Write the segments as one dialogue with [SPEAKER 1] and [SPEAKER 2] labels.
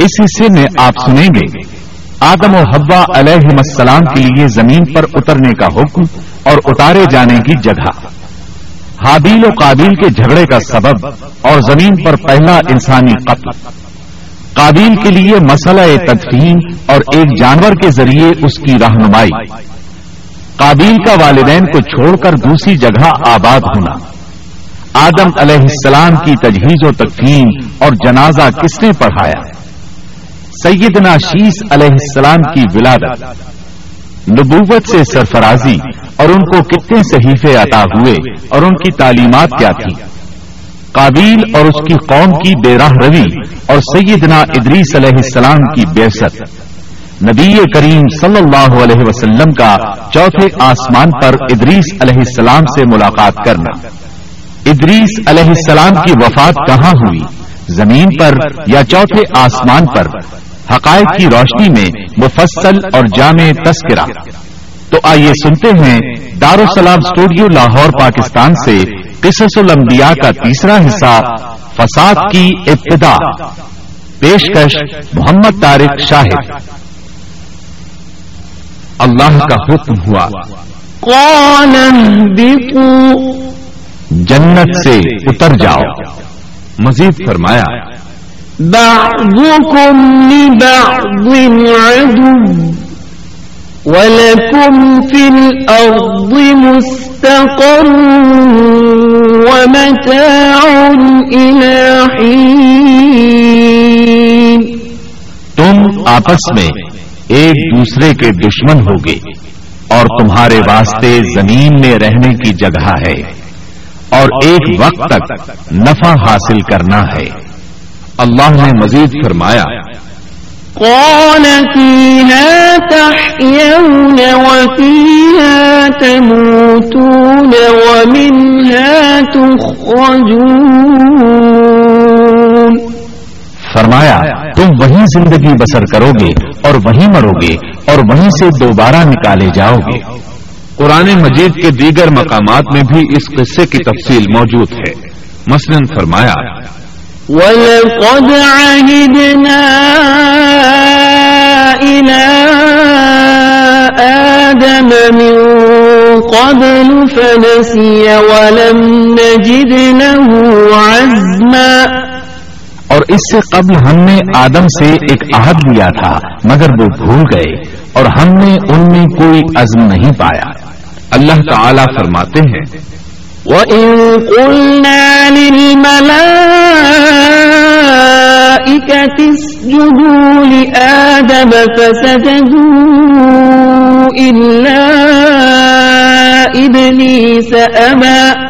[SPEAKER 1] اس حصے میں آپ سنیں گے۔ آدم و حوا علیہ السلام کے لیے زمین پر اترنے کا حکم اور اتارے جانے کی جگہ۔ حابیل و قابیل کے جھگڑے کا سبب اور زمین پر پہلا انسانی قتل۔ قابیل کے لیے مسئلہ تدفین اور ایک جانور کے ذریعے اس کی رہنمائی۔ قابیل کا والدین کو چھوڑ کر دوسری جگہ آباد ہونا۔ آدم علیہ السلام کی تجہیز و تقفین اور جنازہ کس نے پڑھایا؟ سیدنا شیس علیہ السلام کی ولادت، نبوت سے سرفرازی اور ان کو کتنے صحیفے عطا ہوئے اور ان کی تعلیمات کیا تھی قابیل اور اس کی قوم کی بے راہ روی اور سیدنا ادریس علیہ السلام کی بےست نبی کریم صلی اللہ علیہ وسلم کا چوتھے آسمان پر ادریس علیہ السلام سے ملاقات کرنا۔ ادریس علیہ السلام کی وفات کہاں ہوئی؟ زمین پر یا چوتھے آسمان پر؟ حقائق کی روشنی میں مفصل اور جامع تذکرہ۔ تو آئیے سنتے ہیں دارالسلام اسٹوڈیو لاہور پاکستان سے قصص الانبیاء کا تیسرا حصہ فساد کی ابتدا۔ پیشکش محمد طارق شاہد۔ اللہ کا حکم ہوا۔
[SPEAKER 2] اهبطوا۔
[SPEAKER 1] جنت سے اتر جاؤ۔ مزید فرمایا۔
[SPEAKER 2] بعضكم لبعض عدو، ولكم في الأرض مستقر ومتاع إلى حين.
[SPEAKER 1] تم آپس میں ایک دوسرے کے دشمن ہوگے اور تمہارے واسطے زمین میں رہنے کی جگہ ہے اور ایک وقت تک نفع حاصل کرنا ہے۔ اللہ نے مزید فرمایا
[SPEAKER 2] قال فيها تحيون وفيها تموتون ومنها تخرجون.
[SPEAKER 1] فرمایا تم وہیں زندگی بسر کرو گے اور وہیں مرو گے اور وہیں سے دوبارہ نکالے جاؤ گے قرآن مجید کے دیگر مقامات میں بھی اس قصے کی تفصیل موجود ہے۔ مثلاً فرمایا
[SPEAKER 2] وَلَقَدْ عَهِدْنَا إِلَىٰ آدَمَ مِن قَبْلُ فَنَسِيَ وَلَمْ نَجِدْ لَهُ عَزْمًا
[SPEAKER 1] اور اس سے قبل ہم نے آدم سے ایک عہد لیا تھا، مگر وہ بھول گئے اور ہم نے ان میں کوئی عزم نہیں پایا۔ اللہ تعالی فرماتے ہیں
[SPEAKER 2] وَإِن قُلْنَا لِلْمَلَائِكَةِ اسْجُدُوا لِآدَمَ فَسَجَدُوا إِلَّا إِبْلِيسَ أَبَى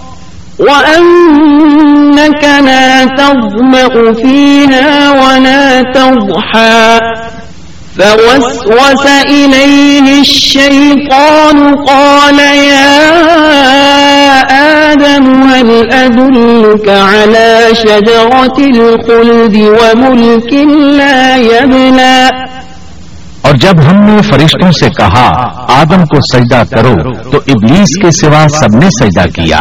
[SPEAKER 2] وَأَنَّكَ لَا تَظْمَأُ فِيهَا وَلَا تَضْحَى فوسوس إليه الشيطان قال يا آدم هل أدلك على شجرة الخلد وملك لا يبلى
[SPEAKER 1] اور جب ہم نے فرشتوں سے کہا، آدم کو سجدہ کرو، تو ابلیس کے سوا سب نے سجدہ کیا۔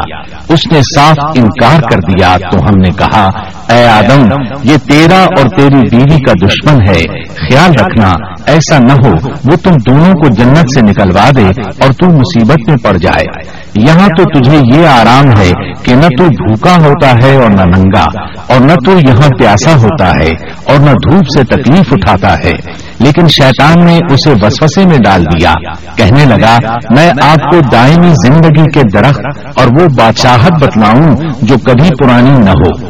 [SPEAKER 1] اس نے صاف انکار کر دیا، تو ہم نے کہا، اے آدم، یہ تیرا اور تیری بیوی کا دشمن ہے۔ خیال رکھنا، ایسا نہ ہو، وہ تم دونوں کو جنت سے نکلوا دے اور تو مصیبت میں پڑ جائے۔ یہاں تو تجھے یہ آرام ہے کہ نہ تو بھوکا ہوتا ہے اور نہ ننگا، اور نہ تو یہاں پیاسا ہوتا ہے اور نہ دھوپ سے تکلیف اٹھاتا ہے۔ لیکن شیطان نے اسے وسوسے میں ڈال دیا۔ کہنے لگا، میں آپ کو دائمی زندگی کے درخت اور وہ بادشاہت بتلاؤں جو کبھی پرانی نہ ہو۔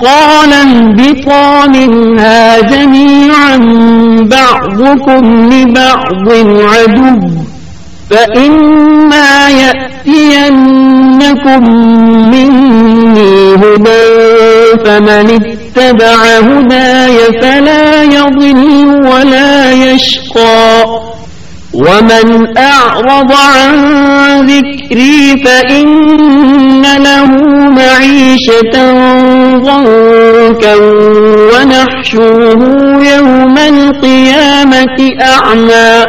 [SPEAKER 2] قال اهبطا منها جميعا بعضكم لبعض عدو، فإما يأتينكم مني هدى، فمن اتبع هداي فلا يضل ولا يشقى. ومن أعرض عن ذكري فإن له معيشة ضنكا ونحشره يوم القيامة أعمى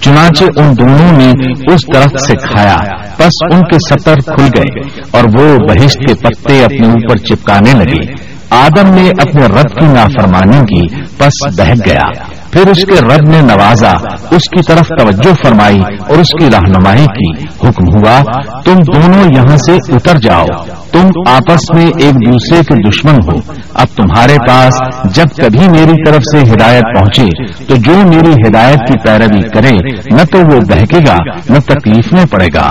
[SPEAKER 1] چنانچہ ان دونوں نے اس درخت سے کھایا بس ان کے سطر کھل گئے اور وہ بہشت کے پتے اپنے اوپر چپکانے لگے۔ آدم نے اپنے رب کی نافرمانی کی، پس بہت گیا۔ پھر اس کے رب نے نوازا، اس کی طرف توجہ فرمائی اور اس کی رہنمائی کی۔ حکم ہوا، تم دونوں یہاں سے اتر جاؤ، تم آپس میں ایک دوسرے کے دشمن ہو۔ اب تمہارے پاس جب کبھی میری طرف سے ہدایت پہنچے، تو جو میری ہدایت کی پیروی کرے، نہ تو وہ بہکے گا، نہ تکلیف میں پڑے گا۔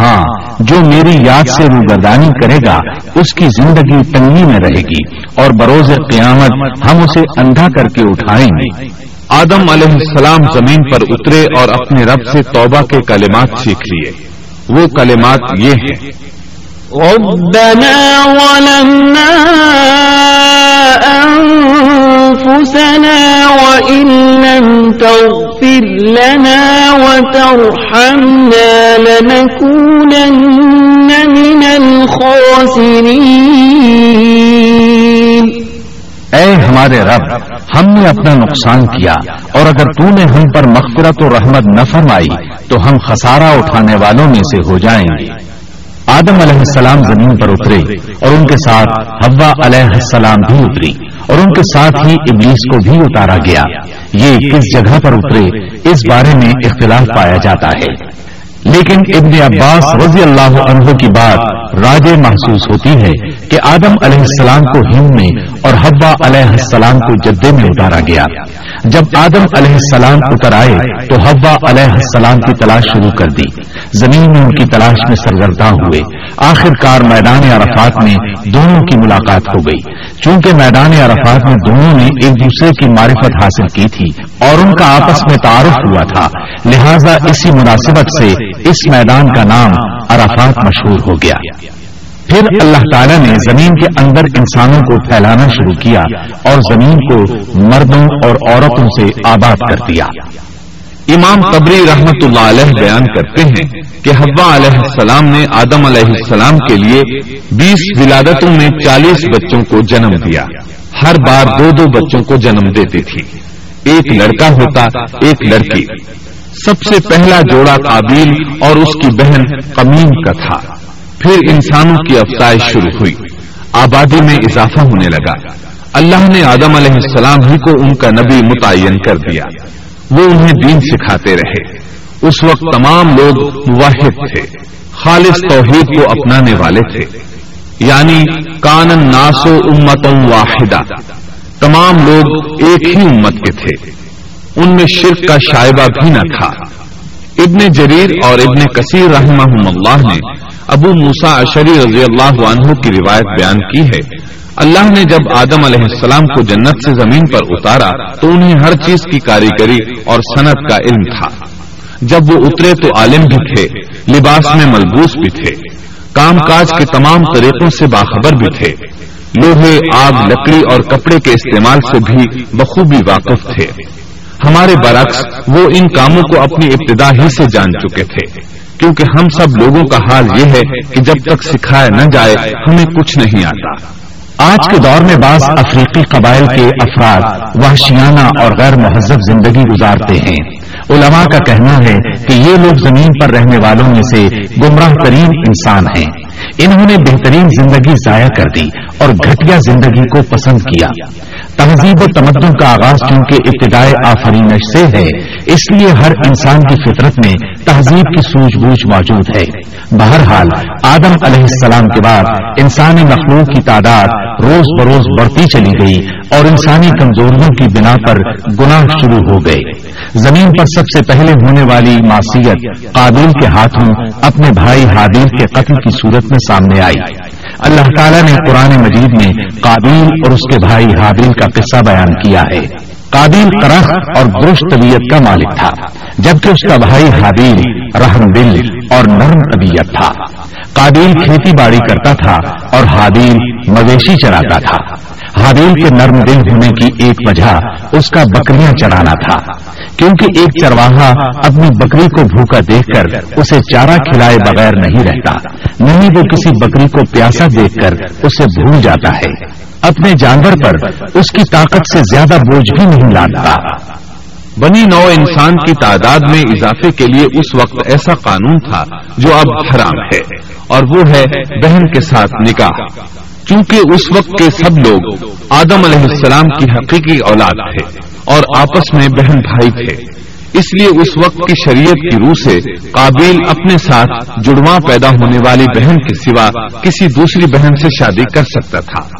[SPEAKER 1] ہاں جو میری یاد سے روگردانی کرے گا، اس کی زندگی تنگی میں رہے گی اور بروز قیامت ہم اسے اندھا کر کے اٹھائیں گے۔
[SPEAKER 3] آدم علیہ السلام زمین پر اترے اور اپنے رب سے توبہ کے کلمات سیکھ لیے۔ وہ کلمات یہ ہیں۔
[SPEAKER 2] ربنا ظلمنا أنفسنا وإن لم تغفر لنا وترحمنا لنكونن من الخاسرين.
[SPEAKER 1] اے ہمارے رب، ہم نے اپنا نقصان کیا، اور اگر تو نے ہم پر مغفرت و رحمت نہ فرمائی، تو ہم خسارہ اٹھانے والوں میں سے ہو جائیں گے۔ آدم علیہ السلام زمین پر اترے اور ان کے ساتھ ہوا علیہ السلام بھی اتری اور ان کے ساتھ ہی ابلیس کو بھی اتارا گیا۔ یہ کس جگہ پر اترے؟ اس بارے میں اختلاف پایا جاتا ہے۔ لیکن ابن عباس رضی اللہ عنہ کی بات راج محسوس ہوتی ہے کہ آدم علیہ السلام کو ہند میں اور حبا علیہ السلام کو جدے میں اتارا گیا۔ جب آدم علیہ السلام اتر آئے تو حوا علیہ السلام کی تلاش شروع کر دی۔ زمین میں ان کی تلاش میں سرگرداں ہوئے۔ آخر کار میدان عرفات میں دونوں کی ملاقات ہو گئی۔ چونکہ میدان عرفات میں دونوں نے ایک دوسرے کی معرفت حاصل کی تھی اور ان کا آپس میں تعارف ہوا تھا۔ لہذا اسی مناسبت سے اس میدان کا نام عرفات مشہور ہو گیا۔ پھر اللہ تعالیٰ نے زمین کے اندر انسانوں کو پھیلانا شروع کیا اور زمین کو مردوں اور عورتوں سے آباد کر دیا۔
[SPEAKER 3] امام قبری رحمت اللہ علیہ بیان کرتے ہیں کہ حوا علیہ السلام نے آدم علیہ السلام کے لیے بیس ولادتوں میں چالیس بچوں کو جنم دیا۔ ہر بار دو دو بچوں کو جنم دیتی تھی۔ ایک لڑکا ہوتا، ایک لڑکی۔ سب سے پہلا جوڑا قابیل اور اس کی بہن قمیم کا تھا۔ پھر انسانوں کی افزائش شروع ہوئی۔ آبادی میں اضافہ ہونے لگا۔ اللہ نے آدم علیہ السلام ہی کو ان کا نبی متعین کر دیا۔ وہ انہیں دین سکھاتے رہے۔ اس وقت تمام لوگ واحد تھے۔ خالص توحید کو اپنانے والے تھے۔ یعنی کانن ناسو امتوں واحدہ۔ تمام لوگ ایک ہی امت کے تھے۔ ان میں شرک کا شائبہ بھی نہ تھا۔ ابن جریر اور ابن کثیر رحمہ اللہ نے ابو موسا اشری رضی اللہ عنہ کی روایت بیان کی ہے۔ اللہ نے جب آدم علیہ السلام کو جنت سے زمین پر اتارا تو انہیں ہر چیز کی کاریگری اور صنعت کا علم تھا۔ جب وہ اترے تو عالم بھی تھے، لباس میں ملبوس بھی تھے، کام کاج کے تمام طریقوں سے باخبر بھی تھے۔ لوہے، آگ، لکڑی اور کپڑے کے استعمال سے بھی بخوبی واقف تھے۔ ہمارے برعکس، وہ ان کاموں کو اپنی ابتدا ہی سے جان چکے تھے۔ کیونکہ ہم سب لوگوں کا حال یہ ہے کہ جب تک سکھایا نہ جائے، ہمیں کچھ نہیں آتا۔
[SPEAKER 1] آج کے دور میں بعض افریقی قبائل کے افراد وحشیانہ اور غیر مہذب زندگی گزارتے ہیں۔ علماء کا کہنا ہے کہ یہ لوگ زمین پر رہنے والوں میں سے گمراہ ترین انسان ہیں۔ انہوں نے بہترین زندگی ضائع کر دی اور گھٹیا زندگی کو پسند کیا۔ تہذیب و تمدن کا آغاز کیونکہ ابتدائے آفرینش سے ہے، اس لیے ہر انسان کی فطرت میں تہذیب کی سوجھ بوجھ موجود ہے۔ بہرحال، آدم علیہ السلام کے بعد انسانی مخلوق کی تعداد روز بروز بڑھتی چلی گئی اور انسانی کمزوریوں کی بنا پر گناہ شروع ہو گئے۔ زمین پر سب سے پہلے ہونے والی معصیت قابل کے ہاتھوں اپنے بھائی حادیل کے قتل کی صورت میں سامنے آئی۔ اللہ تعالیٰ نے قرآن مجید میں قابیل اور اس کے بھائی حابیل کا قصہ بیان کیا ہے۔ قابیل کرخ اور درست طبیعت کا مالک تھا، جبکہ اس کا بھائی حابیل رحم دل اور نرم طبیعت تھا۔ قابیل کھیتی باڑی کرتا تھا اور حابیل مویشی چراتا تھا۔ حابیل کے نرم دل ہونے کی ایک وجہ اس کا بکریاں چرانا تھا، کیونکہ ایک چرواہا اپنی بکری کو بھوکا دیکھ کر اسے چارہ کھلائے بغیر نہیں رہتا، نہیں وہ کسی بکری کو پیاسا دیکھ کر اسے بھول جاتا ہے۔ اپنے جانور پر اس کی طاقت سے زیادہ بوجھ بھی نہیں لاتا۔
[SPEAKER 3] بنی نو انسان کی تعداد میں اضافے کے لیے اس وقت ایسا قانون تھا جو اب حرام ہے اور وہ ہے بہن کے ساتھ نکاح۔ چونکہ اس وقت کے سب لوگ آدم علیہ السلام کی حقیقی اولاد تھے اور آپس میں بہن بھائی تھے۔ اس لیے اس وقت کی شریعت کی روح سے قابل اپنے ساتھ جڑواں پیدا ہونے والی بہن کے سوا کسی دوسری بہن سے شادی کر سکتا تھا۔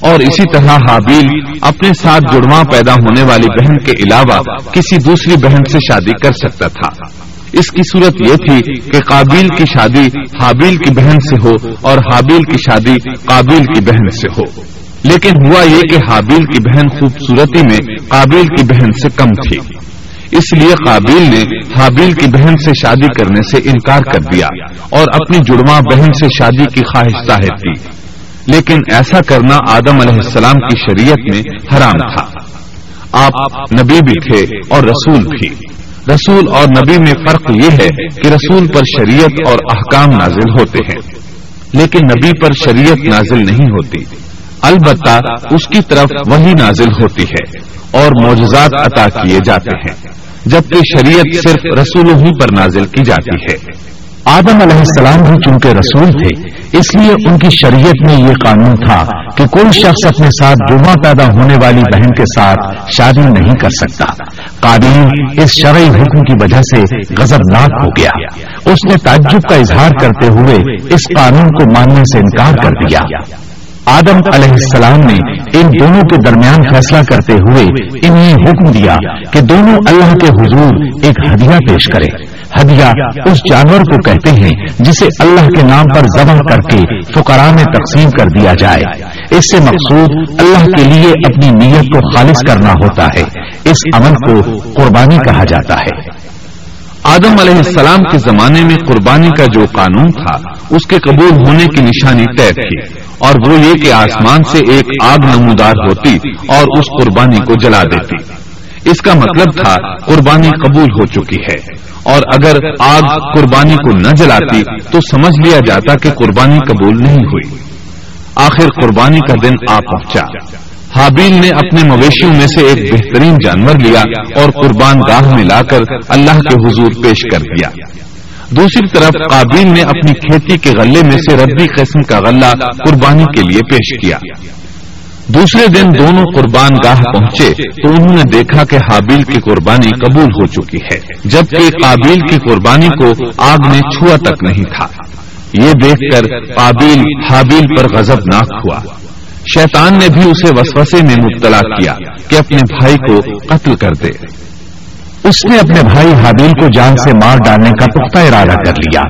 [SPEAKER 3] اور اسی طرح حابیل اپنے ساتھ جڑواں پیدا ہونے والی بہن کے علاوہ کسی دوسری بہن سے شادی کر سکتا تھا۔ اس کی صورت یہ تھی کہ قابل کی شادی حابیل کی بہن سے ہو اور حابیل کی شادی قابل کی بہن سے ہو۔ لیکن ہوا یہ کہ حابیل کی بہن خوبصورتی میں قابل کی بہن سے کم تھی۔ اس لیے قابل نے حابیل کی بہن سے شادی کرنے سے انکار کر دیا اور اپنی جڑواں بہن سے شادی کی خواہش ظاہر کی۔ لیکن ایسا کرنا آدم علیہ السلام کی شریعت میں حرام تھا۔ آپ نبی بھی تھے اور رسول بھی۔ رسول اور نبی میں فرق یہ ہے کہ رسول پر شریعت اور احکام نازل ہوتے ہیں۔ لیکن نبی پر شریعت نازل نہیں ہوتی۔ البتہ اس کی طرف وہی نازل ہوتی ہے اور معجزات عطا کیے جاتے ہیں۔ جبکہ شریعت صرف رسولوں ہی پر نازل کی جاتی ہے۔
[SPEAKER 1] آدم علیہ السلام بھی چونکہ رسول تھے، اس لیے ان کی شریعت میں یہ قانون تھا کہ کوئی شخص اپنے ساتھ جمعہ پیدا ہونے والی بہن کے ساتھ شادی نہیں کر سکتا۔ قابل اس شرعی حکم کی وجہ سے غزب ناک ہو گیا۔ اس نے تعجب کا اظہار کرتے ہوئے اس قانون کو ماننے سے انکار کر دیا۔ آدم علیہ السلام نے ان دونوں کے درمیان فیصلہ کرتے ہوئے انہیں حکم دیا کہ دونوں اللہ کے حضور ایک ہدیہ پیش کرے ہدیہ اس جانور کو کہتے ہیں جسے اللہ کے نام پر ذبح کر کے فقراء میں تقسیم کر دیا جائے۔ اس سے مقصود اللہ کے لیے اپنی نیت کو خالص کرنا ہوتا ہے۔ اس عمل کو قربانی کہا جاتا ہے۔
[SPEAKER 3] آدم علیہ السلام کے زمانے میں قربانی کا جو قانون تھا، اس کے قبول ہونے کی نشانی طے تھی۔ اور وہ یہ کہ آسمان سے ایک آگ نمودار ہوتی اور اس قربانی کو جلا دیتی۔ اس کا مطلب تھا قربانی قبول ہو چکی ہے۔ اور اگر آگ قربانی کو نہ جلاتی تو سمجھ لیا جاتا کہ قربانی قبول نہیں ہوئی۔ آخر قربانی کا دن آ پہنچا۔ حابیل نے اپنے مویشیوں میں سے ایک بہترین جانور لیا اور قربان گاہ میں لا کر اللہ کے حضور پیش کر دیا۔ دوسری طرف قابیل نے اپنی کھیتی کے غلے میں سے ردی قسم کا غلہ قربانی کے لیے پیش کیا۔ دوسرے دن دونوں قربان گاہ پہنچے تو انہوں نے دیکھا کہ حابیل کی قربانی قبول ہو چکی ہے، جبکہ قابیل کی قربانی کو آگ میں چھوا تک نہیں تھا۔ یہ دیکھ کر قابیل حابیل پر غزب ناک ہوا۔ شیطان نے بھی اسے وسوسے میں مبتلا کیا کہ اپنے بھائی کو قتل کر دے۔
[SPEAKER 1] اس نے اپنے بھائی حابیل کو جان سے مار ڈالنے کا پختہ ارادہ کر لیا۔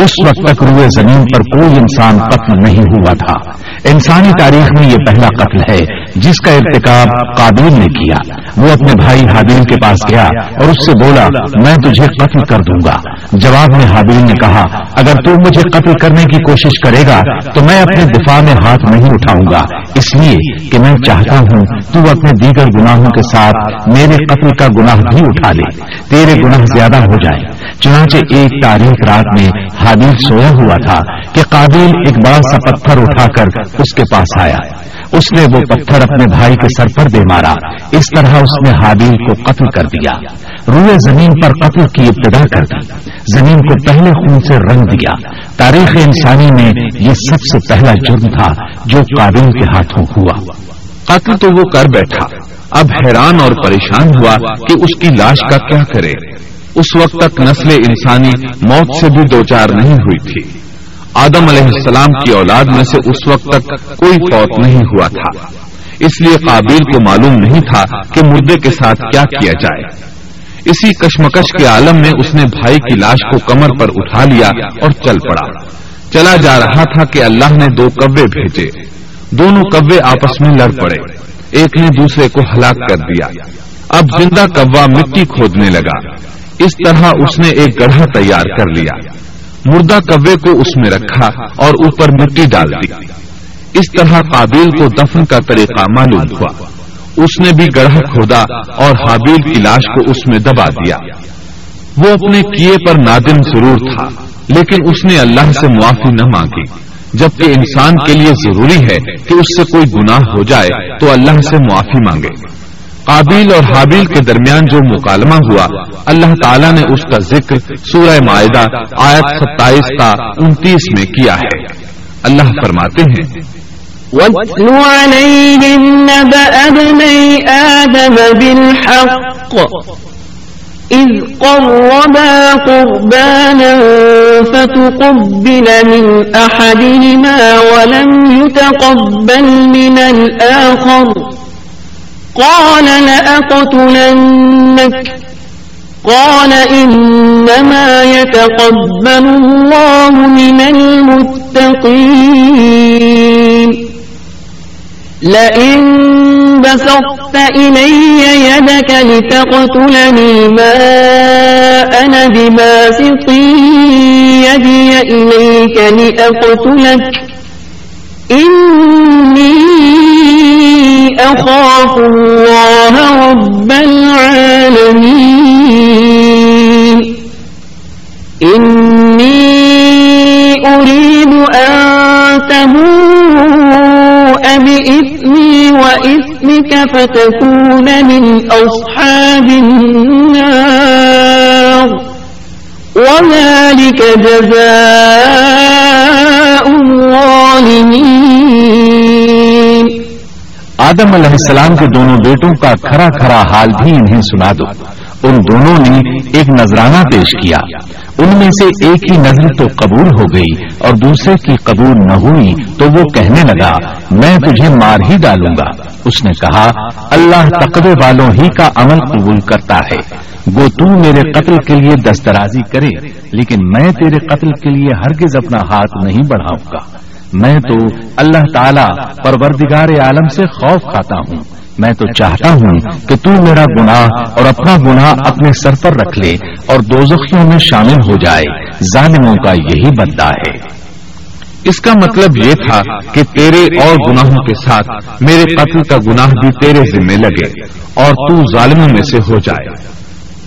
[SPEAKER 1] اس وقت تک روئے زمین پر کوئی انسان قتل نہیں ہوا تھا۔ انسانی تاریخ میں یہ پہلا قتل ہے۔ جس کا ارتکاب قابل نے کیا۔ وہ اپنے بھائی حابیل کے پاس گیا اور اس سے بولا، میں تجھے قتل کر دوں گا۔ جواب میں حابیل نے کہا، اگر تو مجھے قتل کرنے کی کوشش کرے گا، تو میں اپنے دفاع میں ہاتھ نہیں اٹھاؤں گا۔ اس لیے کہ میں چاہتا ہوں، تو اپنے دیگر گناہوں کے ساتھ میرے قتل کا گناہ بھی اٹھا لے۔ تیرے گناہ زیادہ ہو جائے۔ چنانچہ ایک تاریخ رات میں حابیل سویا ہوا تھا کہ قابل ایک بڑا سا پتھر اٹھا کر اس کے پاس آیا۔ اس نے وہ پتھر اپنے بھائی کے سر پر دے مارا۔ اس طرح اس نے حابیل کو قتل کر دیا۔ روئے زمین پر قتل کی ابتدا کر دی۔ زمین کو پہلے خون سے رنگ دیا۔ تاریخ انسانی میں یہ سب سے پہلا جرم تھا جو قابل کے ہاتھوں ہوا۔
[SPEAKER 3] قتل تو وہ کر بیٹھا۔ اب حیران اور پریشان ہوا کہ اس کی لاش کا کیا کرے۔ اس وقت تک نسل انسانی موت سے بھی دو چار نہیں ہوئی تھی۔ آدم علیہ السلام کی اولاد میں سے اس وقت تک کوئی فوت نہیں ہوا تھا۔ اس لیے قابل کو معلوم نہیں تھا کہ مردے کے ساتھ کیا کیا جائے۔ اسی کشمکش کے عالم میں اس نے بھائی کی لاش کو کمر پر اٹھا لیا اور چل پڑا۔ چلا جا رہا تھا کہ اللہ نے دو کوے بھیجے۔ دونوں کوے آپس میں لڑ پڑے۔ ایک نے دوسرے کو ہلاک کر دیا۔ اب زندہ کوا مٹی کھودنے لگا۔ اس طرح اس نے ایک گڑھا تیار کر لیا۔ مردہ کوے کو اس میں رکھا اور اوپر مٹی ڈال دی۔ اس طرح قابل کو دفن کا طریقہ معلوم ہوا۔ اس نے بھی گڑھا کھودا اور حابیل کی لاش کو اس میں دبا دیا۔ وہ اپنے کیے پر نادم ضرور تھا، لیکن اس نے اللہ سے معافی نہ مانگی۔ جبکہ انسان کے لیے ضروری ہے کہ اس سے کوئی گناہ ہو جائے تو اللہ سے معافی مانگے۔ قابیل اور حابیل کے درمیان جو مکالمہ ہوا، اللہ تعالیٰ نے اس کا ذکر سورہ معاہدہ آیت ستائیس کا انتیس میں کیا ہے۔ اللہ فرماتے ہیں،
[SPEAKER 2] وَاتْلُ عَلَيْهِمْ نَبَأَ ابْنَيْ آدَمَ بِالْحَقِّ إِذْ قَرَّبَا قُرْبَانًا فَتُقُبِّلَ مِنْ أَحَدِهِمَا وَلَمْ يُتَقَبَّلْ مِنَ الْآخَرِ قال لأقتلنك. قال إنما يتقبل الله من المتقين. لئن بسطت إلي يدك لتقتلني ما أنا بباسط يدي إليك لأقتلك. إني أخاف الله رب العالمين. إني أريد أن تبوء بإثمي وإثمك فتكون من أصحاب النار. وذلك جزاء الظالمين.
[SPEAKER 1] آدم علیہ السلام کے دونوں بیٹوں کا کھرا کھرا حال بھی انہیں سنا دو۔ ان دونوں نے ایک نذرانہ پیش کیا۔ ان میں سے ایک ہی نظر تو قبول ہو گئی اور دوسرے کی قبول نہ ہوئی تو وہ کہنے لگا، میں تجھے مار ہی ڈالوں گا۔ اس نے کہا، اللہ تقوی والوں ہی کا عمل قبول کرتا ہے۔ وہ تو میرے قتل کے لیے دسترازی کرے، لیکن میں تیرے قتل کے لیے ہرگز اپنا ہاتھ نہیں بڑھاؤں گا۔ میں تو اللہ تعالی پروردگار عالم سے خوف کھاتا ہوں۔ میں تو چاہتا ہوں کہ تو میرا گناہ اور اپنا گناہ اپنے سر پر رکھ لے اور دوزخیوں میں شامل ہو جائے۔ ظالموں کا یہی بدہ ہے۔
[SPEAKER 3] اس کا مطلب یہ تھا کہ تیرے اور گناہوں کے ساتھ میرے قتل کا گناہ بھی تیرے ذمہ لگے اور تو ظالموں میں سے ہو جائے۔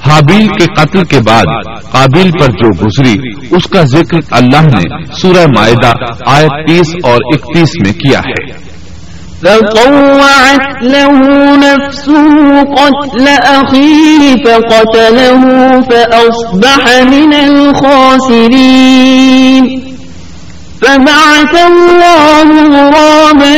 [SPEAKER 3] حابیل کے قتل کے بعد قابل پر جو گزری، اس کا ذکر اللہ نے سورہ معدہ آیت تیس اور اکتیس میں کیا ہے۔
[SPEAKER 2] فطوعت له نفسه قتل أخيه فقتله فأصبح من الخاسرين فبعث الله غرابا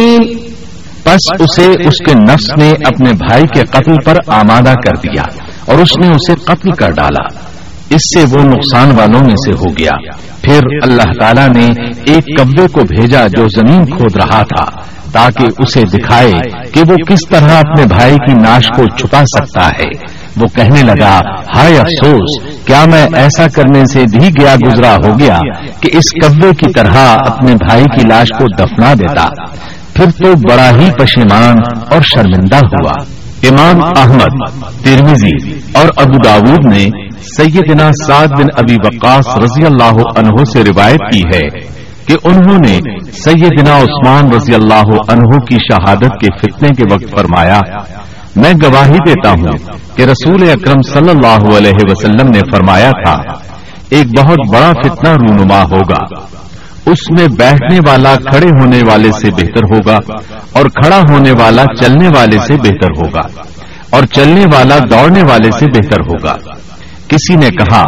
[SPEAKER 1] بس اسے اس کے نفس نے اپنے بھائی کے قتل پر آمادہ کر دیا اور اس نے اسے قتل کر ڈالا۔ اس سے وہ نقصان والوں میں سے ہو گیا۔ پھر اللہ تعالیٰ نے ایک کبے کو بھیجا جو زمین کھود رہا تھا تاکہ اسے دکھائے کہ وہ کس طرح اپنے بھائی کی ناش کو چھپا سکتا ہے۔ وہ کہنے لگا، ہائے افسوس، کیا میں ایسا کرنے سے بھی گیا گزرا ہو گیا کہ اس کبے کی طرح اپنے بھائی کی لاش کو دفنا دیتا۔ پھر تو بڑا ہی پشیمان اور شرمندہ ہوا۔ امام احمد ترمیزی اور ابو داود نے سیدنا سعد بن ابی وقاص رضی اللہ عنہ سے روایت کی ہے کہ انہوں نے سیدنا عثمان رضی اللہ عنہ کی شہادت کے فتنے کے وقت فرمایا، میں گواہی دیتا ہوں کہ رسول اکرم صلی اللہ علیہ وسلم نے فرمایا تھا، ایک بہت بڑا فتنہ رونما ہوگا۔ اس میں بیٹھنے والا کھڑے ہونے والے سے بہتر ہوگا اور کھڑا ہونے والا چلنے والے سے بہتر ہوگا اور چلنے والا دوڑنے والے سے بہتر ہوگا۔ کسی نے کہا،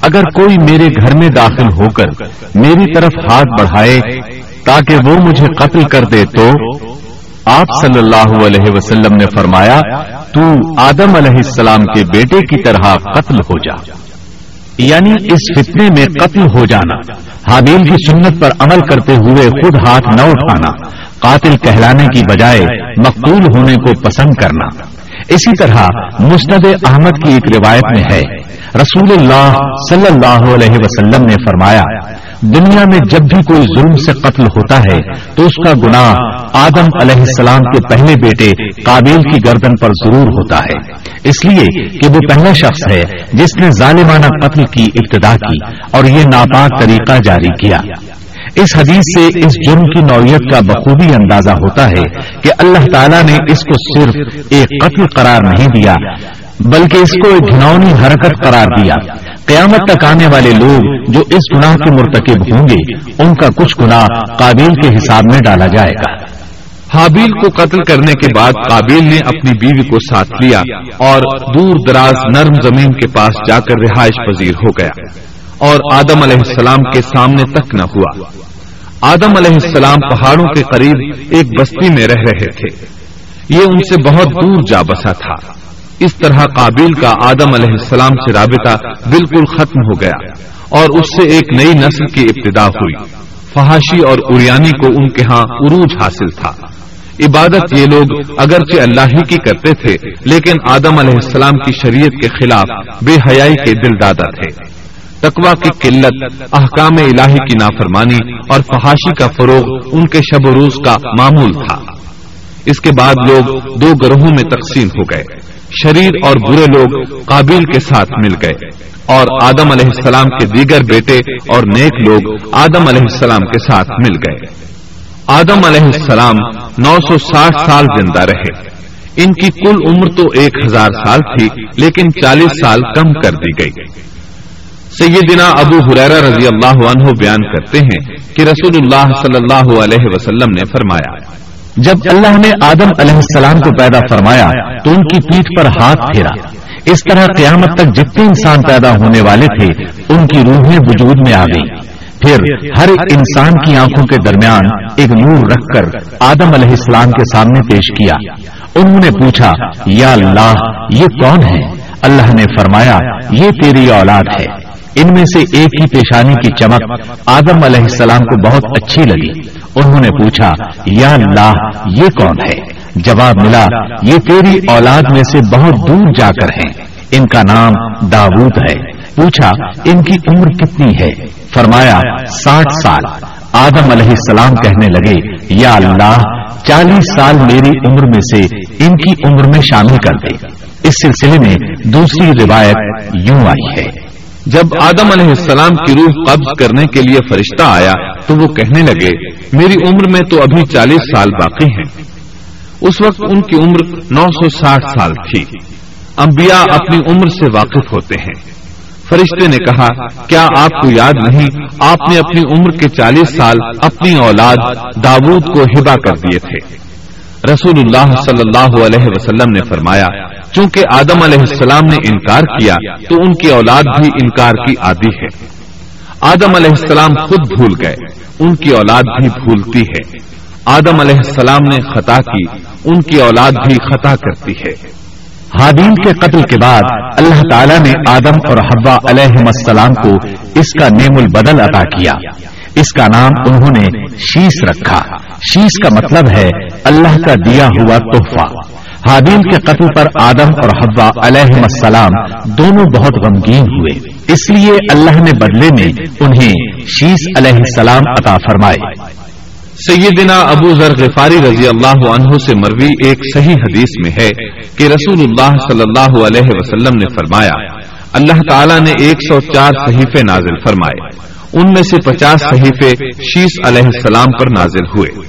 [SPEAKER 1] اگر کوئی میرے گھر میں داخل ہو کر میری طرف ہاتھ بڑھائے تاکہ وہ مجھے قتل کر دے تو آپ صلی اللہ علیہ وسلم نے فرمایا، تو آدم علیہ السلام کے بیٹے کی طرح قتل ہو جا۔ یعنی اس فتنے میں قتل ہو جانا۔ حابیل کی سنت پر عمل کرتے ہوئے خود ہاتھ نہ اٹھانا، قاتل کہلانے کی بجائے مقبول ہونے کو پسند کرنا۔ اسی طرح مسند احمد کی ایک روایت میں ہے، رسول اللہ صلی اللہ علیہ وسلم نے فرمایا دنیا میں جب بھی کوئی ظلم سے قتل ہوتا ہے تو اس کا گناہ آدم علیہ السلام کے پہلے بیٹے قابل کی گردن پر ضرور ہوتا ہے۔ اس لیے کہ وہ پہلا شخص ہے جس نے ظالمانہ قتل کی ابتدا کی اور یہ ناپاک طریقہ جاری کیا۔ اس حدیث سے اس جرم کی نوعیت کا بخوبی اندازہ ہوتا ہے کہ اللہ تعالیٰ نے اس کو صرف ایک قتل قرار نہیں دیا بلکہ اس کو ایک گھنونی حرکت قرار دیا۔ قیامت تک آنے والے لوگ جو اس گناہ کے مرتکب ہوں گے، ان کا کچھ گناہ قابل کے حساب میں ڈالا جائے گا۔
[SPEAKER 3] حابیل کو قتل کرنے کے بعد قابل نے اپنی بیوی کو ساتھ لیا اور دور دراز نرم زمین کے پاس جا کر رہائش پذیر ہو گیا اور آدم علیہ السلام کے سامنے تک نہ ہوا۔ آدم علیہ السلام پہاڑوں کے قریب ایک بستی میں رہ رہے تھے۔ یہ ان سے بہت دور جا بسا تھا۔ اس طرح قابل کا آدم علیہ السلام سے رابطہ بالکل ختم ہو گیا اور اس سے ایک نئی نسل کی ابتدا ہوئی۔ فحاشی اور اریانی کو ان کے ہاں عروج حاصل تھا۔ عبادت یہ لوگ اگرچہ اللہ ہی کی کرتے تھے، لیکن آدم علیہ السلام کی شریعت کے خلاف بے حیائی کے دل دادا تھے۔ تقوا کی قلت، احکام الہی کی نافرمانی اور فحاشی کا فروغ ان کے شب و روز کا معمول تھا۔ اس کے بعد لوگ دو گروہوں میں تقسیم ہو گئے۔ شریر اور برے لوگ قابل کے ساتھ مل گئے اور آدم علیہ السلام کے دیگر بیٹے اور نیک لوگ آدم علیہ السلام کے ساتھ مل گئے۔ آدم علیہ السلام نو سو ساٹھ سال زندہ رہے۔ ان کی کل عمر تو ایک ہزار سال تھی، لیکن چالیس سال کم کر دی گئی۔ سیدنا ابو حریرا رضی اللہ عنہ بیان کرتے ہیں کہ رسول اللہ صلی اللہ علیہ وسلم نے فرمایا
[SPEAKER 1] جب اللہ نے آدم علیہ السلام کو پیدا فرمایا تو ان کی پیٹھ پر ہاتھ پھیرا۔ اس طرح قیامت تک جتنے انسان پیدا ہونے والے تھے، ان کی روحیں وجود میں آ گئی پھر ہر انسان کی آنکھوں کے درمیان ایک نور رکھ کر آدم علیہ السلام کے سامنے پیش کیا۔ انہوں نے پوچھا، یا اللہ، یہ کون ہے اللہ نے فرمایا، یہ تیری اولاد ہے۔ ان میں سے ایک ہی پیشانی کی چمک آدم علیہ السلام کو بہت اچھی لگی۔ انہوں نے پوچھا، یا اللہ، یہ کون ہے؟ جواب ملا، یہ تیری اولاد میں سے بہت دور جا کر ہیں۔ ان کا نام داود ہے۔ پوچھا، ان کی عمر کتنی ہے؟ فرمایا، ساٹھ سال۔ آدم علیہ السلام کہنے لگے، یا اللہ، چالیس سال میری عمر میں سے ان کی عمر میں شامل کر دے۔ اس سلسلے میں دوسری روایت یوں آئی ہے۔
[SPEAKER 3] جب آدم علیہ السلام کی روح قبض کرنے کے لیے فرشتہ آیا تو وہ کہنے لگے میری عمر میں تو ابھی چالیس سال باقی ہیں. اس وقت ان کی عمر نو سو ساٹھ سال تھی۔ انبیاء اپنی عمر سے واقف ہوتے ہیں۔ فرشتے نے کہا کیا آپ کو یاد نہیں؟ آپ نے اپنی عمر کے چالیس سال اپنی اولاد داود کو ہبا کر دیے تھے۔ رسول اللہ صلی اللہ علیہ وسلم نے فرمایا چونکہ آدم علیہ السلام نے انکار کیا تو ان کی اولاد بھی انکار کی عادی ہے۔ آدم علیہ السلام خود بھول گئے، ان کی اولاد بھی بھولتی ہے۔ آدم علیہ السلام نے خطا کی، ان کی اولاد بھی خطا کرتی ہے۔
[SPEAKER 1] حابیل کے قتل کے بعد اللہ تعالیٰ نے آدم اور حبا علیہ السلام کو اس کا نیم البدل عطا کیا۔ اس کا نام انہوں نے شیش رکھا۔ شیش کا مطلب ہے اللہ کا دیا ہوا تحفہ۔ حابیل کے قتل پر آدم اور حبا علیہ السلام دونوں بہت غمگین ہوئے۔ اس لیے اللہ نے بدلے میں انہیں شیش علیہ السلام عطا فرمائے۔
[SPEAKER 3] سیدنا ابو ذر غفاری رضی اللہ عنہ سے مروی ایک صحیح حدیث میں ہے کہ رسول اللہ صلی اللہ علیہ وسلم نے فرمایا، اللہ تعالیٰ نے ایک سو چار صحیفے نازل فرمائے۔ ان میں سے پچاس صحیفے شیش علیہ السلام پر نازل ہوئے۔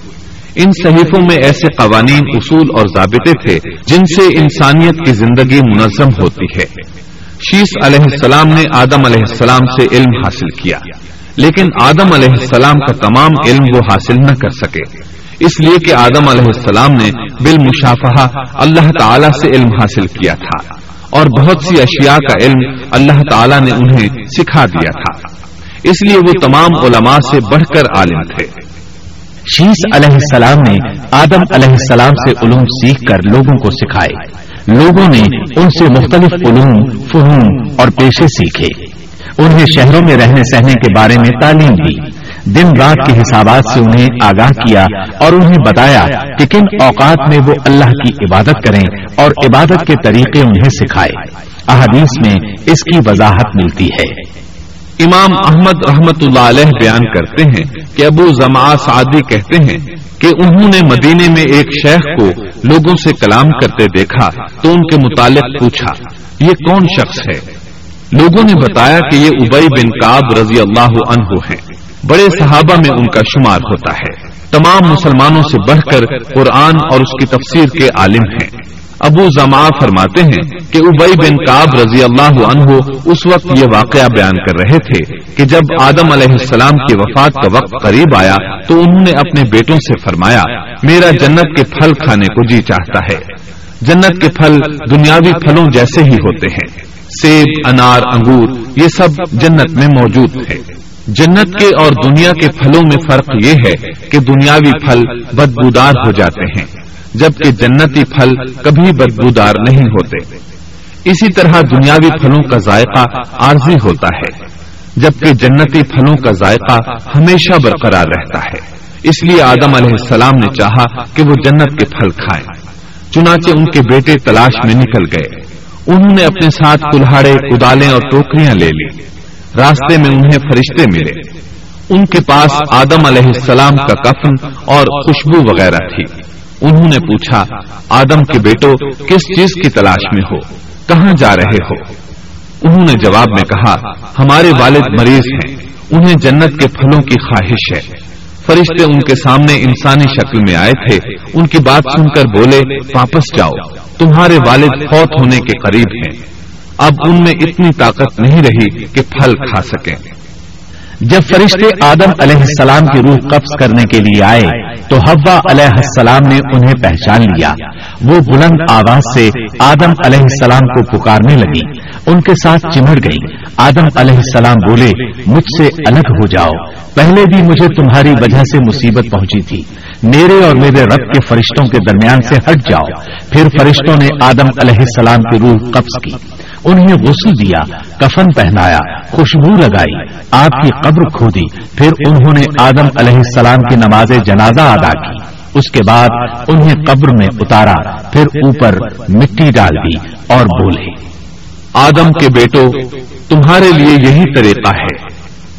[SPEAKER 3] ان صحیفوں میں ایسے قوانین، اصول اور ضابطے تھے جن سے انسانیت کی زندگی منظم ہوتی ہے۔ شیش علیہ السلام نے آدم علیہ السلام سے علم حاصل کیا، لیکن آدم علیہ السلام کا تمام علم وہ حاصل نہ کر سکے۔ اس لیے کہ آدم علیہ السلام نے بالمشافہ اللہ تعالی سے علم حاصل کیا تھا اور بہت سی اشیاء کا علم اللہ تعالی نے انہیں سکھا دیا تھا۔ اس لیے وہ تمام علماء سے بڑھ کر عالم تھے۔
[SPEAKER 1] شیس علیہ السلام نے آدم علیہ السلام سے علوم سیکھ کر لوگوں کو سکھائے۔ لوگوں نے ان سے مختلف علوم فہوم اور پیشے سیکھے۔ انہیں شہروں میں رہنے سہنے کے بارے میں تعلیم دی۔ دن رات کے حسابات سے انہیں آگاہ کیا اور انہیں بتایا کہ کن اوقات میں وہ اللہ کی عبادت کریں اور عبادت کے طریقے انہیں سکھائے۔ احادیث میں اس کی وضاحت ملتی ہے۔
[SPEAKER 3] امام احمد رحمت اللہ علیہ بیان کرتے ہیں کہ ابو زما سعدی کہتے ہیں کہ انہوں نے مدینے میں ایک شیخ کو لوگوں سے کلام کرتے دیکھا تو ان کے متعلق پوچھا، یہ کون شخص ہے؟ لوگوں نے بتایا کہ یہ ابئی بن کاب رضی اللہ عنہ ہیں۔ بڑے صحابہ میں ان کا شمار ہوتا ہے۔ تمام مسلمانوں سے بڑھ کر قرآن اور اس کی تفسیر کے عالم ہیں۔ ابو زما فرماتے ہیں کہ ابئی بن کاب رضی اللہ عنہ اس وقت یہ واقعہ بیان کر رہے تھے کہ جب آدم علیہ السلام کی وفات کا وقت قریب آیا تو انہوں نے اپنے بیٹوں سے فرمایا، میرا جنت کے پھل کھانے کو جی چاہتا ہے۔ جنت کے پھل دنیاوی پھلوں جیسے ہی ہوتے ہیں۔ سیب، انار، انگور، یہ سب جنت میں موجود ہے جنت کے اور دنیا کے پھلوں میں فرق یہ ہے کہ دنیاوی پھل بدبودار ہو جاتے ہیں۔ جبکہ جنتی پھل کبھی بدبودار نہیں ہوتے۔ اسی طرح دنیاوی پھلوں کا ذائقہ عارضی ہوتا ہے، جبکہ جنتی پھلوں کا ذائقہ ہمیشہ برقرار رہتا ہے۔ اس لیے آدم علیہ السلام نے چاہا کہ وہ جنت کے پھل کھائیں۔ چنانچہ ان کے بیٹے تلاش میں نکل گئے۔ انہوں نے اپنے ساتھ کلاڑے کدالیں اور ٹوکریاں لے لی۔ راستے میں انہیں فرشتے ملے۔ ان کے پاس آدم علیہ السلام کا کفن اور خوشبو وغیرہ تھی۔ انہوں نے پوچھا، آدم کے بیٹو، کس چیز کی تلاش میں ہو؟ کہاں جا رہے ہو؟ انہوں نے جواب میں کہا، ہمارے والد مریض ہیں، انہیں جنت کے پھلوں کی خواہش ہے۔ فرشتے ان کے سامنے انسانی شکل میں آئے تھے، ان کی بات سن کر بولے، واپس جاؤ، تمہارے والد فوت ہونے کے قریب ہیں۔ اب ان میں اتنی طاقت نہیں رہی کہ پھل کھا سکیں۔
[SPEAKER 1] جب فرشتے آدم علیہ السلام کی روح قبض کرنے کے لیے آئے، تو حوا علیہ السلام نے انہیں پہچان لیا۔ وہ بلند آواز سے آدم علیہ السلام کو پکارنے لگی۔ ان کے ساتھ چمڑ گئی۔ آدم علیہ السلام بولے، مجھ سے الگ ہو جاؤ۔ پہلے بھی مجھے تمہاری وجہ سے مصیبت پہنچی تھی۔ میرے اور میرے رب کے فرشتوں کے درمیان سے ہٹ جاؤ۔ پھر فرشتوں نے آدم علیہ السلام کی روح قبض کی۔ انہیں غسل دیا، کفن پہنایا، خوشبو لگائی، آپ کی قبر کھودی، پھر انہوں نے آدم علیہ السلام کی نماز جنازہ ادا کی۔ اس کے بعد انہیں قبر میں اتارا، پھر اوپر مٹی ڈال دی اور بولے،
[SPEAKER 3] آدم کے بیٹو، تمہارے لیے یہی طریقہ ہے۔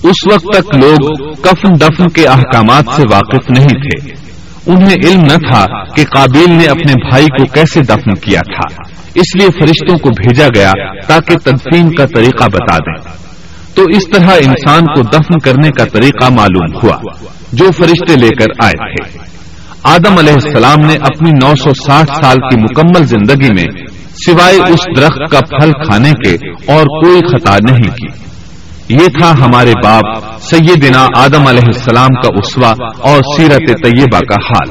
[SPEAKER 3] اس وقت تک لوگ کفن دفن کے احکامات سے واقف نہیں تھے۔ انہیں علم نہ تھا کہ قابیل نے اپنے بھائی کو کیسے دفن کیا تھا۔ اس لیے فرشتوں کو بھیجا گیا تاکہ تدفین کا طریقہ بتا دیں۔ تو اس طرح انسان کو دفن کرنے کا طریقہ معلوم ہوا، جو فرشتے لے کر آئے تھے۔ آدم علیہ السلام نے اپنی نو سو ساٹھ سال کی مکمل زندگی میں سوائے اس درخت کا پھل کھانے کے اور کوئی خطا نہیں کی۔ یہ تھا ہمارے باپ سیدنا آدم علیہ السلام کا اسوا اور سیرت طیبہ کا حال۔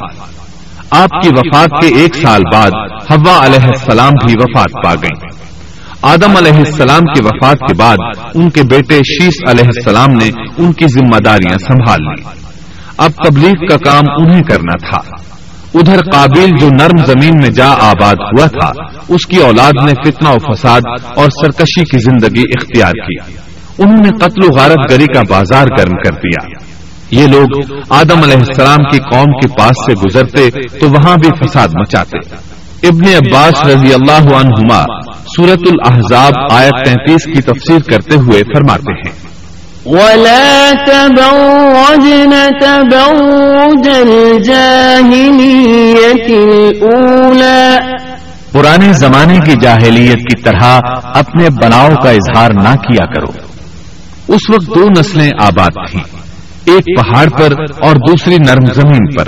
[SPEAKER 3] آپ کی وفات کے ایک سال بعد ہوا علیہ السلام بھی وفات پا گئی آدم علیہ السلام کی وفات کے بعد ان کے بیٹے شیش علیہ السلام نے ان کی ذمہ داریاں سنبھال لی۔ اب تبلیغ کا کام انہیں کرنا تھا۔ ادھر قابل جو نرم زمین میں جا آباد ہوا تھا اس کی اولاد نے فتنہ و فساد اور سرکشی کی زندگی اختیار کی۔ انہوں نے قتل و غارت گری کا بازار گرم کر دیا۔ یہ لوگ آدم علیہ السلام کی قوم کے پاس سے گزرتے تو وہاں بھی فساد مچاتے۔ ابن عباس رضی اللہ عنہما سورت الحضاب آیت تینتیس کی تفسیر کرتے ہوئے فرماتے ہیں۔
[SPEAKER 2] ولا تبرجن تبرج
[SPEAKER 1] پرانے زمانے کی جاہلیت کی طرح اپنے بناؤ کا اظہار نہ کیا کرو۔
[SPEAKER 3] اس وقت دو نسلیں آباد تھیں۔ ایک پہاڑ پر اور دوسری نرم زمین پر۔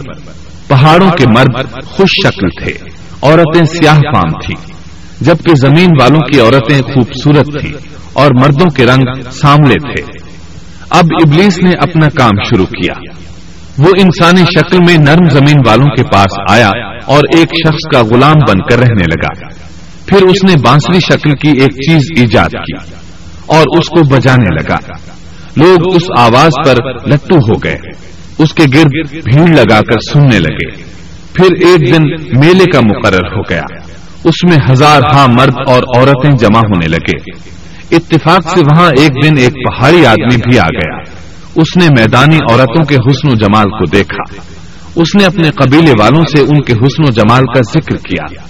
[SPEAKER 3] پہاڑوں کے مرد خوش شکل تھے، عورتیں سیاہ فام تھی، جبکہ زمین والوں کی عورتیں خوبصورت تھی اور مردوں کے رنگ ساملے تھے۔ اب ابلیس نے اپنا کام شروع کیا۔ وہ انسانی شکل میں نرم زمین والوں کے پاس آیا اور ایک شخص کا غلام بن کر رہنے لگا۔ پھر اس نے بانسری شکل کی ایک چیز ایجاد کی اور اس کو بجانے لگا۔ لوگ اس آواز پر لٹو ہو گئے۔ اس کے گرد بھیڑ لگا کر سننے لگے۔ پھر ایک دن میلے کا مقرر ہو گیا۔ اس میں ہزار ہاں مرد اور عورتیں جمع ہونے لگے۔ اتفاق سے وہاں ایک دن ایک پہاڑی آدمی بھی آ گیا۔ اس نے میدانی عورتوں کے حسن و جمال کو دیکھا۔ اس نے اپنے قبیلے والوں سے ان کے حسن و جمال کا ذکر کیا۔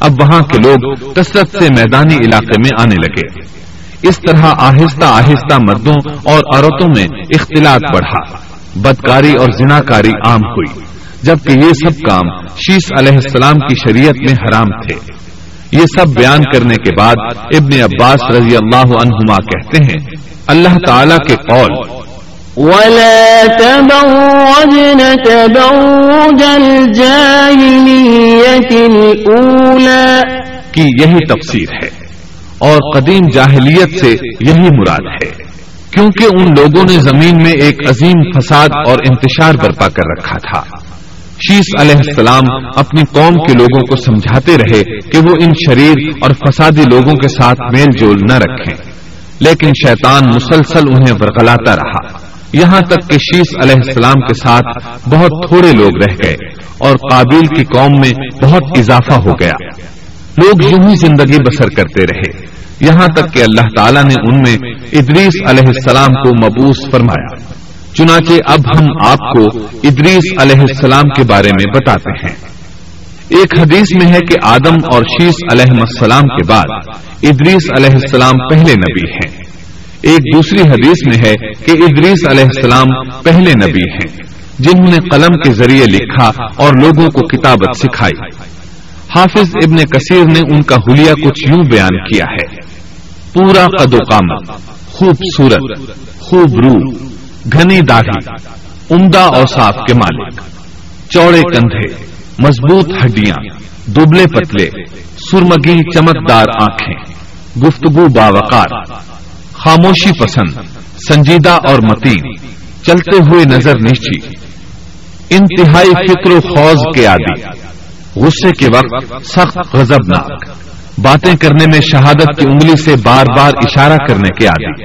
[SPEAKER 3] اب وہاں کے لوگ کثرت سے میدانی علاقے میں آنے لگے۔ اس طرح آہستہ آہستہ مردوں اور عورتوں میں اختلاط بڑھا۔ بدکاری اور زناکاری عام ہوئی جبکہ یہ سب کام شیش علیہ السلام کی شریعت میں حرام تھے۔ یہ سب بیان کرنے کے بعد ابن عباس رضی اللہ عنہما کہتے ہیں اللہ تعالی کے قول
[SPEAKER 2] ولا تبرجن تبرج الجاهلية الأولى۔
[SPEAKER 3] کی یہی تفسیر ہے۔ اور قدیم جاہلیت سے یہی مراد ہے۔ کیونکہ ان لوگوں نے زمین میں ایک عظیم فساد اور انتشار برپا کر رکھا تھا۔ شیس علیہ السلام اپنی قوم کے لوگوں کو سمجھاتے رہے کہ وہ ان شریر اور فسادی لوگوں کے ساتھ میل جول نہ رکھیں۔ لیکن شیطان مسلسل انہیں برگلاتا رہا۔ یہاں تک کہ شیس علیہ السلام کے ساتھ بہت تھوڑے لوگ رہ گئے اور قابل کی قوم میں بہت اضافہ ہو گیا۔ لوگ یوں ہی زندگی بسر کرتے رہے۔ یہاں تک کہ اللہ تعالیٰ نے ان میں ادریس علیہ السلام کو مبوس فرمایا۔ چنانچہ اب ہم آپ کو ادریس علیہ السلام کے بارے میں بتاتے ہیں۔ ایک حدیث میں ہے کہ آدم اور شیس علیہ السلام کے بعد ادریس علیہ السلام پہلے نبی ہیں۔ ایک دوسری حدیث میں ہے کہ ادریس علیہ السلام پہلے نبی ہیں۔ جنہوں نے قلم کے ذریعے لکھا اور لوگوں کو کتابت سکھائی۔ حافظ ابن کثیر نے ان کا حلیہ کچھ یوں بیان کیا ہے۔ پورا قد و قامت، خوبصورت، خوب روح، گھنی داڑھی، عمدہ اور صاف کے مالک، چوڑے کندھے، مضبوط ہڈیاں، دبلے پتلے، سرمگی چمکدار آنکھیں، گفتگو باوقار، خاموشی پسند، سنجیدہ اور متین، چلتے ہوئے نظر نیچی، انتہائی فکر و خوض کے عادی۔ غصے کے وقت سخت غضبناک۔ باتیں کرنے میں شہادت کی انگلی سے بار بار اشارہ کرنے کے عادی۔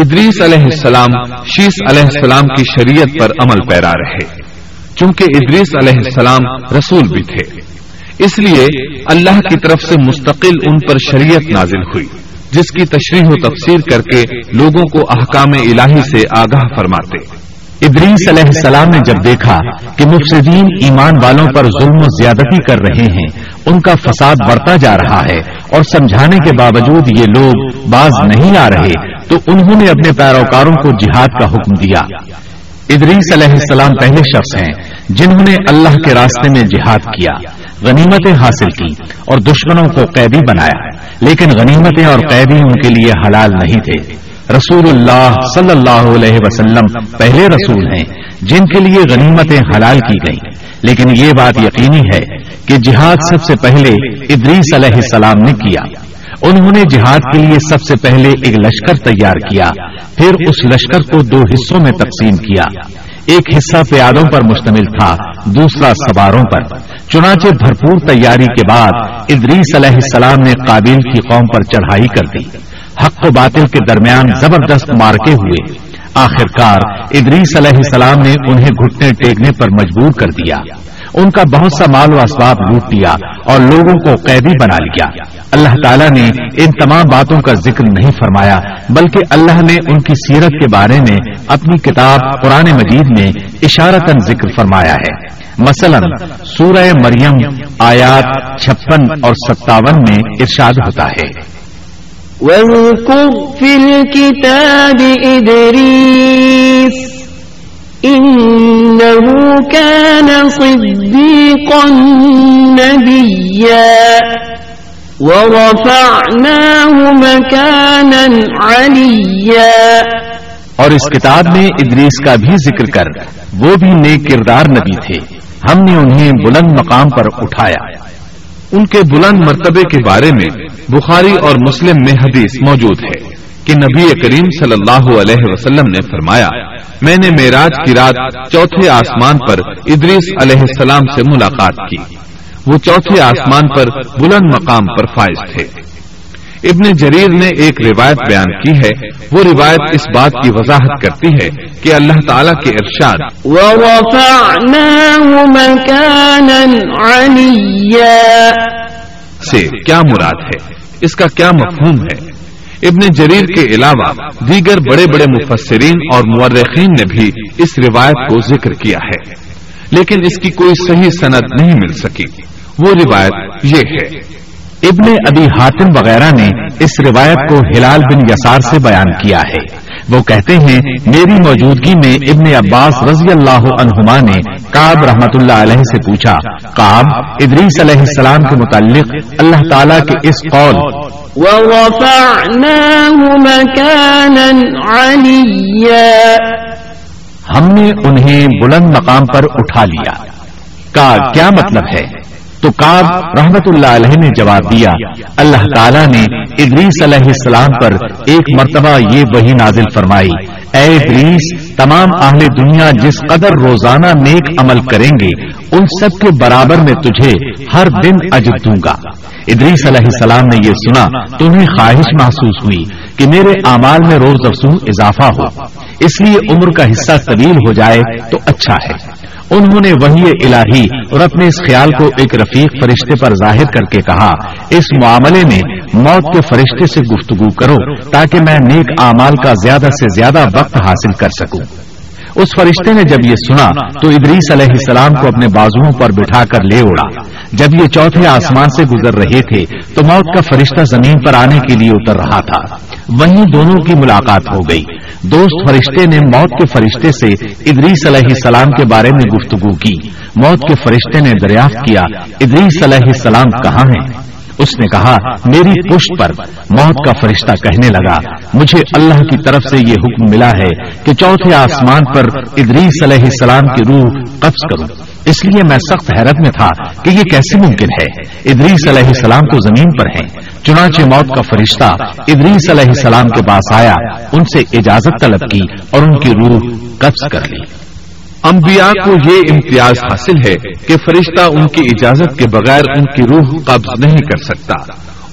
[SPEAKER 3] ادریس علیہ السلام شیس علیہ السلام کی شریعت پر عمل پیرا رہے۔ چونکہ ادریس علیہ السلام رسول بھی تھے۔ اس لیے اللہ کی طرف سے مستقل ان پر شریعت نازل ہوئی، جس کی تشریح و تفسیر کر کے لوگوں کو احکام الہی سے آگاہ فرماتے۔
[SPEAKER 1] ادریس علیہ السلام نے جب دیکھا کہ مفسدین ایمان والوں پر ظلم و زیادتی کر رہے ہیں، ان کا فساد بڑھتا جا رہا ہے اور سمجھانے کے باوجود یہ لوگ باز نہیں آ رہے، تو انہوں نے اپنے پیروکاروں کو جہاد کا حکم دیا۔ ادریس علیہ السلام پہلے شخص ہیں جنہوں نے اللہ کے راستے میں جہاد کیا، غنیمتیں حاصل کی اور دشمنوں کو قیدی بنایا۔ لیکن غنیمتیں اور قیدی ان کے لیے حلال نہیں تھے۔ رسول اللہ صلی اللہ علیہ وسلم پہلے رسول ہیں، جن کے لیے غنیمتیں حلال کی گئیں۔ لیکن یہ بات یقینی ہے کہ جہاد سب سے پہلے ادریس علیہ السلام نے کیا۔ انہوں نے جہاد کے لیے سب سے پہلے ایک لشکر تیار کیا، پھر اس لشکر کو دو حصوں میں تقسیم کیا۔ ایک حصہ پیادوں پر مشتمل تھا، دوسرا سواروں پر۔ چنانچہ بھرپور تیاری کے بعد ادریس علیہ السلام نے قابل کی قوم پر چڑھائی کر دی۔ حق و باطل کے درمیان زبردست مارکے ہوئے۔ آخرکار ادریس علیہ السلام نے انہیں گھٹنے ٹیکنے پر مجبور کر دیا۔ ان کا بہت سا مال و اسباب لوٹ لیا اور لوگوں کو قیدی بنا لیا۔ اللہ تعالیٰ نے ان تمام باتوں کا ذکر نہیں فرمایا، بلکہ اللہ نے ان کی سیرت کے بارے میں اپنی کتاب قرآن مجید میں اشارتن ذکر فرمایا ہے۔ مثلا، سورہ مریم آیات چھپن اور ستاون میں ارشاد ہوتا ہے۔
[SPEAKER 2] وَاذْكُرْ فِي الْكِتَابِ إِدْرِيسِ إنه كان صديقا نبيا ورفعناه مكانا عليا
[SPEAKER 1] اور اس کتاب میں ادریس کا بھی ذکر کر، وہ بھی نیک کردار نبی تھے۔ ہم نے انہیں بلند مقام پر اٹھایا۔
[SPEAKER 3] ان کے بلند مرتبے کے بارے میں بخاری اور مسلم میں حدیث موجود ہے کہ نبی کریم صلی اللہ علیہ وسلم نے فرمایا، میں نے معراج کی رات چوتھے آسمان پر ادریس علیہ السلام سے ملاقات کی۔ وہ چوتھے آسمان پر بلند مقام پر فائز تھے۔ ابن جریر نے ایک روایت بیان کی ہے۔ وہ روایت اس بات کی وضاحت کرتی ہے کہ اللہ تعالیٰ کے ارشاد سے کیا مراد ہے؟ اس کا کیا مفہوم ہے؟ ابن جریر کے علاوہ دیگر بڑے بڑے مفسرین اور مورخین نے بھی اس روایت کو ذکر کیا ہے۔ لیکن اس کی کوئی صحیح سند نہیں مل سکی۔ وہ روایت یہ ہے۔
[SPEAKER 1] ابن ابی حاتم وغیرہ نے اس روایت کو ہلال بن یسار سے بیان کیا ہے۔ وہ کہتے ہیں میری موجودگی میں ابن عباس رضی اللہ عنہما نے کاب رحمت اللہ علیہ سے پوچھا کاب ادریس علیہ السلام کے متعلق اللہ تعالیٰ کے اس قول۔ ہم نے انہیں بلند مقام پر اٹھا لیا۔ کا کیا مطلب ہے؟ تو کاب رحمت اللہ علیہ نے جواب دیا، اللہ تعالیٰ نے ادریس علیہ السلام پر ایک مرتبہ یہ وہی نازل فرمائی، اے ادریس، تمام اہل دنیا جس قدر روزانہ نیک عمل کریں گے، ان سب کے برابر میں تجھے ہر دن اجر دوں گا۔ ادریس علیہ السلام نے یہ سنا تو انہیں خواہش محسوس ہوئی کہ میرے اعمال میں روز افسوں اضافہ ہو۔ اس لیے عمر کا حصہ طویل ہو جائے تو اچھا ہے۔ انہوں نے وہی الہی اور اپنے اس خیال کو ایک رفیق فرشتے پر ظاہر کر کے کہا، اس معاملے میں موت کے فرشتے سے گفتگو کرو تاکہ میں نیک اعمال کا زیادہ سے زیادہ وقت حاصل کر سکوں۔ اس فرشتے نے جب یہ سنا تو ادریس علیہ السلام کو اپنے بازوؤں پر بٹھا کر لے اڑا جب یہ چوتھے آسمان سے گزر رہے تھے تو موت کا فرشتہ زمین پر آنے کے لیے اتر رہا تھا۔ وہیں دونوں کی ملاقات ہو گئی۔ دوست فرشتے نے موت کے فرشتے سے ادریس علیہ السلام کے بارے میں گفتگو کی۔ موت کے فرشتے نے دریافت کیا، ادریس علیہ السلام کہاں ہیں؟ اس نے کہا، میری پشت پر موت کا فرشتہ کہنے لگا، مجھے اللہ کی طرف سے یہ حکم ملا ہے کہ چوتھے آسمان پر ادریس علیہ السلام کی روح قبض کروں۔ اس لیے میں سخت حیرت میں تھا کہ یہ کیسے ممکن ہے؟ ادریس علیہ السلام تو زمین پر ہیں۔ چنانچہ موت کا فرشتہ ادریس علیہ السلام کے پاس آیا، ان سے اجازت طلب کی اور ان کی روح قبض کر لی۔
[SPEAKER 3] انبیاء کو یہ امتیاز حاصل ہے کہ فرشتہ ان کی اجازت کے بغیر ان کی روح قبض نہیں کر سکتا۔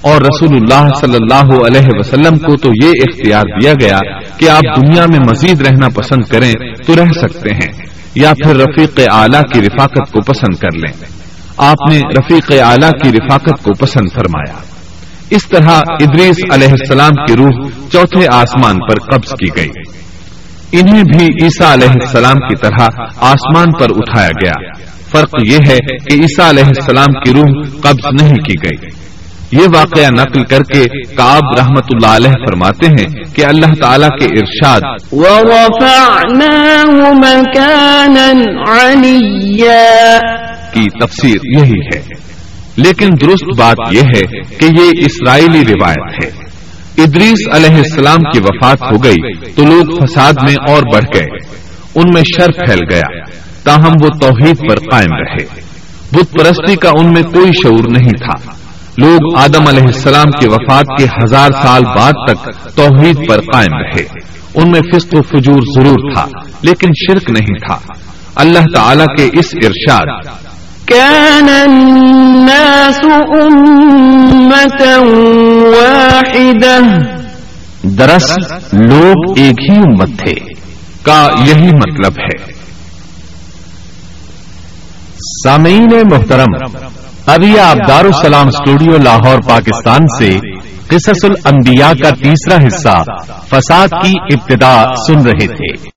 [SPEAKER 3] اور رسول اللہ صلی اللہ علیہ وسلم کو تو یہ اختیار دیا گیا کہ آپ دنیا میں مزید رہنا پسند کریں تو رہ سکتے ہیں، یا پھر رفیق اعلیٰ کی رفاقت کو پسند کر لیں۔ آپ نے رفیق اعلیٰ کی رفاقت کو پسند فرمایا۔ اس طرح ادریس علیہ السلام کی روح چوتھے آسمان پر قبض کی گئی۔ انہیں بھی عیسیٰ علیہ السلام کی طرح آسمان پر اٹھایا گیا۔ فرق یہ ہے کہ عیسیٰ علیہ السلام کی روح قبض نہیں کی گئی۔ یہ واقعہ نقل کر کے کاب رحمت اللہ علیہ فرماتے ہیں کہ اللہ تعالیٰ کے ارشاد کی تفسیر یہی ہے۔ لیکن درست بات یہ ہے کہ یہ اسرائیلی روایت ہے۔ ادریس علیہ السلام کی وفات ہو گئی تو لوگ فساد میں اور بڑھ گئے۔ ان میں شر پھیل گیا۔ تاہم وہ توحید پر قائم رہے۔ بت پرستی کا ان میں کوئی شعور نہیں تھا۔ لوگ آدم علیہ السلام کی وفات کے ہزار سال بعد تک توحید پر قائم رہے۔ ان میں فسق و فجور ضرور تھا، لیکن شرک نہیں تھا۔ اللہ تعالی کے اس ارشاد
[SPEAKER 2] كان الناس أمة واحدة.
[SPEAKER 1] دراصل لوگ ایک ہی امت تھے،
[SPEAKER 3] کا یہی مطلب ہے۔
[SPEAKER 1] سامعین محترم ابھی آپ دارالسلام اسٹوڈیو لاہور، پاکستان سے قصص الانبیاء کا تیسرا حصہ فساد کی ابتدا سن رہے تھے۔